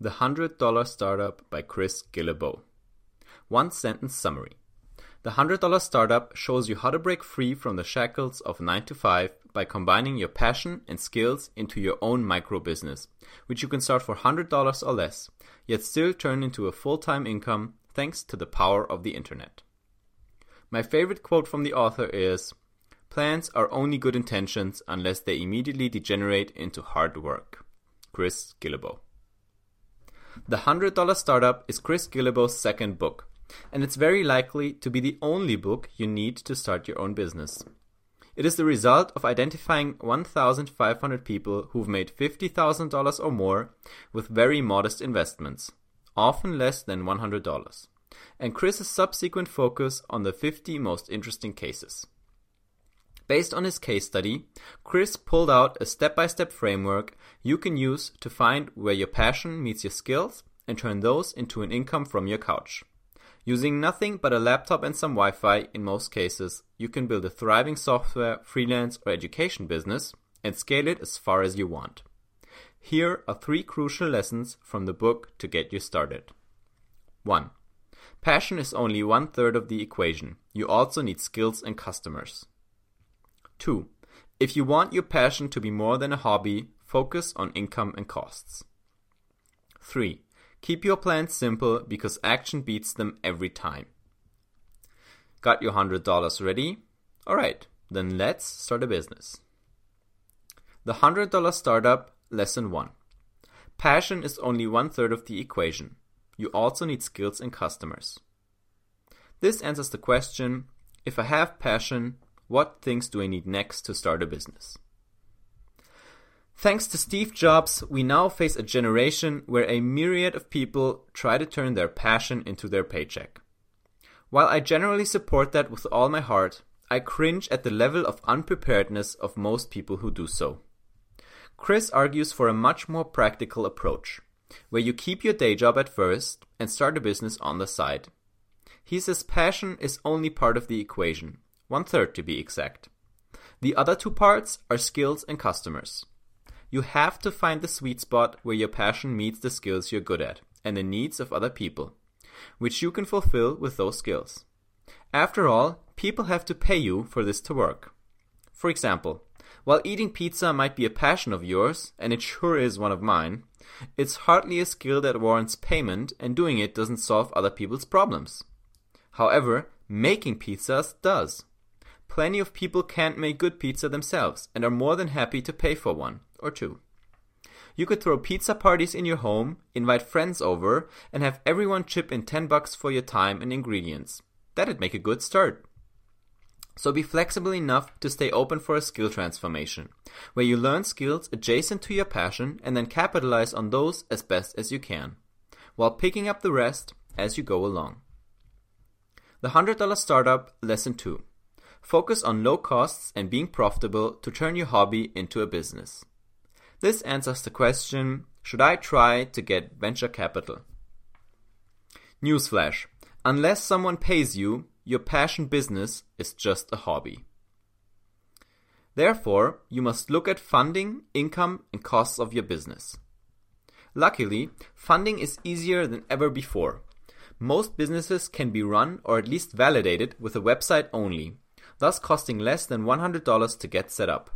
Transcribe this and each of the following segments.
The $100 Startup by Chris Guillebeau. One sentence summary. The $100 Startup shows you how to break free from the shackles of 9 to 5 by combining your passion and skills into your own micro business, which you can start for $100 or less, yet still turn into a full time income thanks to the power of the internet. My favorite quote from the author is Plans are only good intentions unless they immediately degenerate into hard work. Chris Guillebeau. The $100 Startup is Chris Guillebeau's second book, and it's very likely to be the only book you need to start your own business. It is the result of identifying 1,500 people who've made $50,000 or more with very modest investments, often less than $100, and Chris's subsequent focus on the 50 most interesting cases. Based on his case study, Chris pulled out a step by step framework you can use to find where your passion meets your skills and turn those into an income from your couch. Using nothing but a laptop and some Wi Fi in most cases, you can build a thriving software, freelance, or education business and scale it as far as you want. Here are three crucial lessons from the book to get you started. 1. Passion is only one third of the equation. You also need skills and customers. 2. If you want your passion to be more than a hobby, focus on income and costs. 3. Keep your plans simple because action beats them every time. Got your $100 ready? Alright, then let's start a business. The $100 Startup Lesson 1 Passion is only one third of the equation. You also need skills and customers. This answers the question if I have passion, what things do I need next to start a business? Thanks to Steve Jobs, we now face a generation where a myriad of people try to turn their passion into their paycheck. While I generally support that with all my heart, I cringe at the level of unpreparedness of most people who do so. Chris argues for a much more practical approach, where you keep your day job at first and start a business on the side. He says passion is only part of the equation, one third to be exact. The other two parts are skills and customers. You have to find the sweet spot where your passion meets the skills you're good at and the needs of other people, which you can fulfill with those skills. After all, people have to pay you for this to work. For example, while eating pizza might be a passion of yours, and it sure is one of mine, it's hardly a skill that warrants payment, and doing it doesn't solve other people's problems. However, making pizzas does. Plenty of people can't make good pizza themselves and are more than happy to pay for one or two. You could throw pizza parties in your home, invite friends over, and have everyone chip in 10 bucks for your time and ingredients. That'd make a good start. So be flexible enough to stay open for a skill transformation, where you learn skills adjacent to your passion and then capitalize on those as best as you can, while picking up the rest as you go along. The $100 Startup Lesson 2 Focus on low costs and being profitable to turn your hobby into a business. This answers the question Should I try to get venture capital? Newsflash Unless someone pays you, your passion business is just a hobby. Therefore, you must look at funding, income, and costs of your business. Luckily, funding is easier than ever before. Most businesses can be run or at least validated with a website only, thus costing less than $100 to get set up.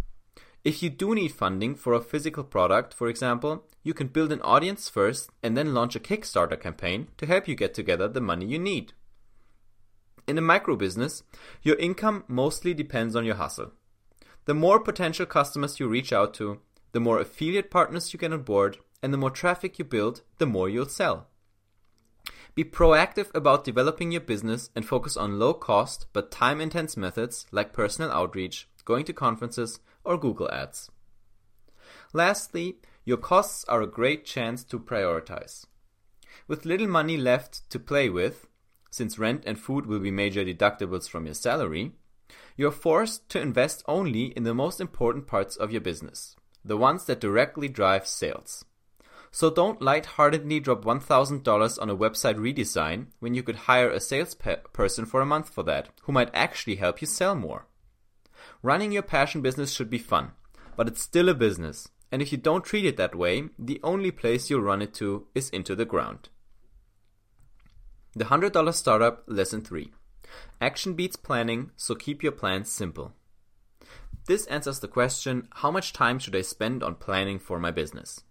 If you do need funding for a physical product, for example, you can build an audience first and then launch a Kickstarter campaign to help you get together the money you need. In a micro business, your income mostly depends on your hustle. The more potential customers you reach out to, the more affiliate partners you get on board, and the more traffic you build, the more you'll sell. Be proactive about developing your business and focus on low cost but time intense methods like personal outreach, going to conferences, or Google Ads. Lastly, your costs are a great chance to prioritize. With little money left to play with, since rent and food will be major deductibles from your salary, you're forced to invest only in the most important parts of your business, the ones that directly drive sales. So don't lightheartedly drop $1,000 on a website redesign when you could hire a salesperson for a month for that, who might actually help you sell more. Running your passion business should be fun, but it's still a business, And if you don't treat it that way, the only place you'll run it to is into the ground. The $100 Startup Lesson 3 Action beats planning, so keep your plans simple. This answers the question how much time should I spend on planning for my business?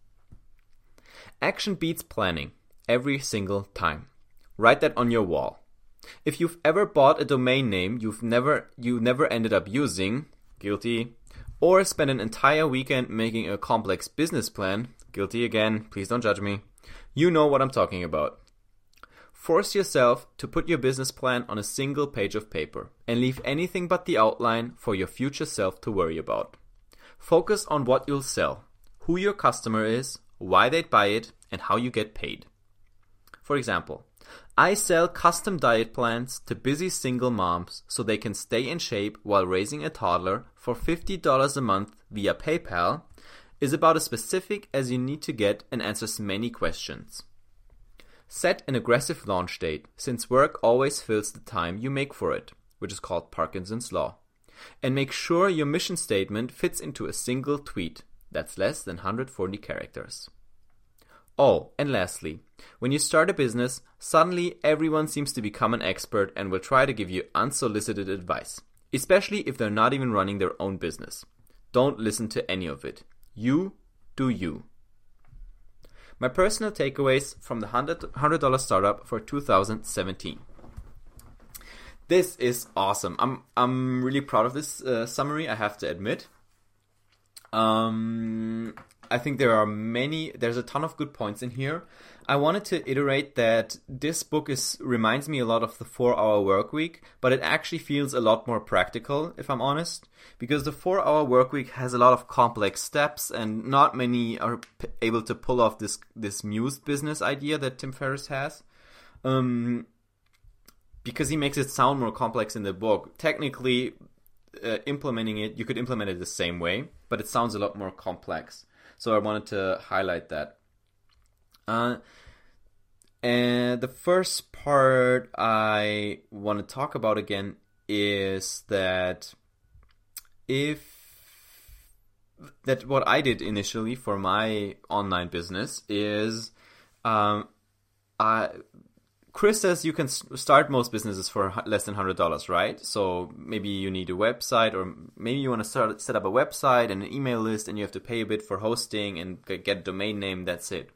Action beats planning every single time. Write that on your wall. If you've ever bought a domain name you've never you never ended up using, guilty, or spent an entire weekend making a complex business plan, guilty again, please don't judge me. You know what I'm talking about. Force yourself to put your business plan on a single page of paper and leave anything but the outline for your future self to worry about. Focus on what you'll sell, who your customer is, why they'd buy it, and how you get paid. For example, I sell custom diet plans to busy single moms so they can stay in shape while raising a toddler for $50 a month via PayPal is about as specific as you need to get and answers many questions. Set an aggressive launch date, since work always fills the time you make for it, which is called Parkinson's Law. And make sure your mission statement fits into a single tweet, that's less than 140 characters. Oh, and lastly, when you start a business, suddenly everyone seems to become an expert and will try to give you unsolicited advice, especially if they're not even running their own business. Don't listen to any of it. You do you. My personal takeaways from the $100 startup for 2017. This is awesome. I'm I'm really proud of this uh, summary. I have to admit. Um, I think there are many. There's a ton of good points in here. I wanted to iterate that this book is reminds me a lot of the Four Hour Work Week, but it actually feels a lot more practical, if I'm honest, because the Four Hour Work Week has a lot of complex steps, and not many are p- able to pull off this this mused business idea that Tim Ferriss has. Um, because he makes it sound more complex in the book. Technically, uh, implementing it, you could implement it the same way, but it sounds a lot more complex. So I wanted to highlight that. Uh, and the first part I want to talk about again is that if that what I did initially for my online business is um, I Chris says you can start most businesses for less than hundred dollars, right? So maybe you need a website, or maybe you want to start set up a website and an email list, and you have to pay a bit for hosting and get a domain name. That's it.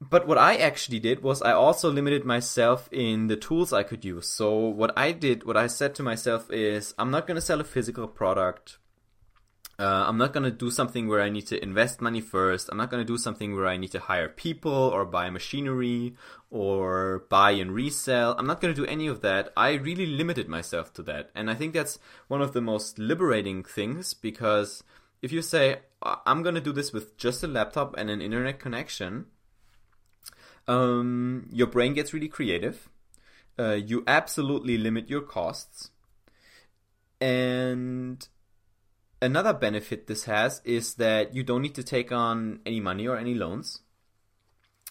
But what I actually did was I also limited myself in the tools I could use. So what I did, what I said to myself is, I'm not going to sell a physical product. Uh, I'm not going to do something where I need to invest money first. I'm not going to do something where I need to hire people or buy machinery or buy and resell. I'm not going to do any of that. I really limited myself to that. And I think that's one of the most liberating things because if you say, I'm going to do this with just a laptop and an internet connection, um, your brain gets really creative. Uh, you absolutely limit your costs. And another benefit this has is that you don't need to take on any money or any loans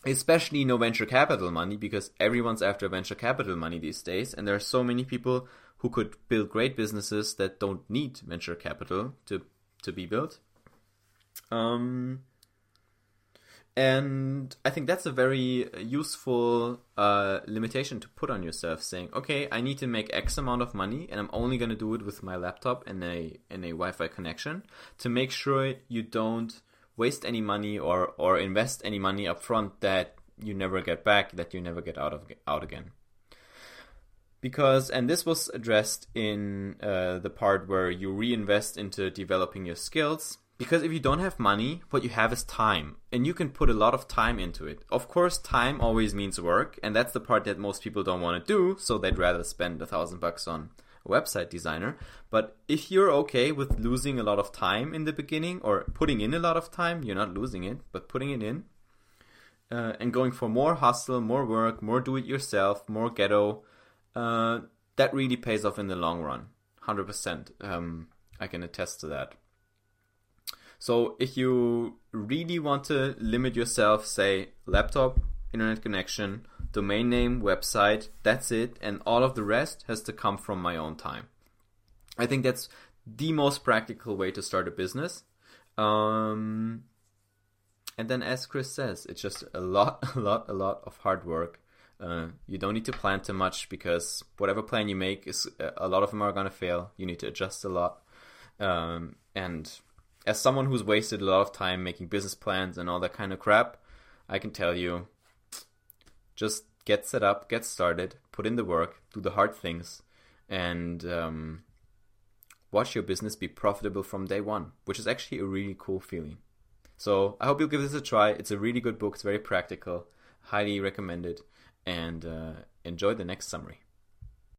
especially no venture capital money because everyone's after venture capital money these days and there are so many people who could build great businesses that don't need venture capital to to be built. Um and I think that's a very useful uh, limitation to put on yourself, saying, "Okay, I need to make X amount of money, and I'm only going to do it with my laptop and a and a Wi-Fi connection to make sure you don't waste any money or or invest any money upfront that you never get back, that you never get out of out again." Because, and this was addressed in uh, the part where you reinvest into developing your skills because if you don't have money, what you have is time, and you can put a lot of time into it. Of course, time always means work, and that's the part that most people don't want to do, so they'd rather spend a thousand bucks on a website designer. But if you're okay with losing a lot of time in the beginning, or putting in a lot of time, you're not losing it, but putting it in, uh, and going for more hustle, more work, more do it yourself, more ghetto, uh, that really pays off in the long run. 100%. Um, I can attest to that. So if you really want to limit yourself, say laptop, internet connection, domain name, website, that's it, and all of the rest has to come from my own time. I think that's the most practical way to start a business. Um, and then, as Chris says, it's just a lot, a lot, a lot of hard work. Uh, you don't need to plan too much because whatever plan you make is a lot of them are gonna fail. You need to adjust a lot. Um, and as someone who's wasted a lot of time making business plans and all that kind of crap, I can tell you, just get set up, get started, put in the work, do the hard things, and um, watch your business be profitable from day one, which is actually a really cool feeling. So I hope you'll give this a try. It's a really good book. It's very practical. Highly recommended. And uh, enjoy the next summary.